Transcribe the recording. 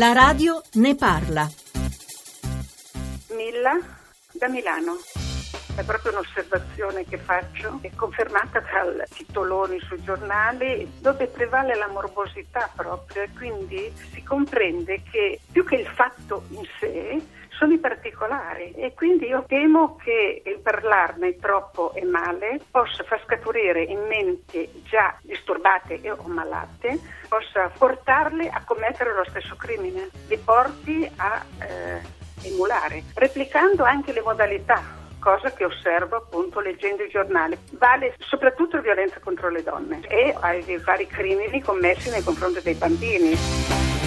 La radio ne parla. Milla da Milano. È proprio un'osservazione che faccio, è confermata dal titoloni sui giornali, dove prevale la morbosità proprio e quindi si comprende che più che il fatto in sé sono i particolari. E quindi io temo che il parlarne troppo e male possa far scaturire in menti già disturbate o malate, possa portarle a commettere lo stesso crimine, li porti a eh, emulare, replicando anche le modalità cosa che osservo appunto leggendo i giornali. Vale soprattutto la violenza contro le donne e ai vari crimini commessi nei confronti dei bambini.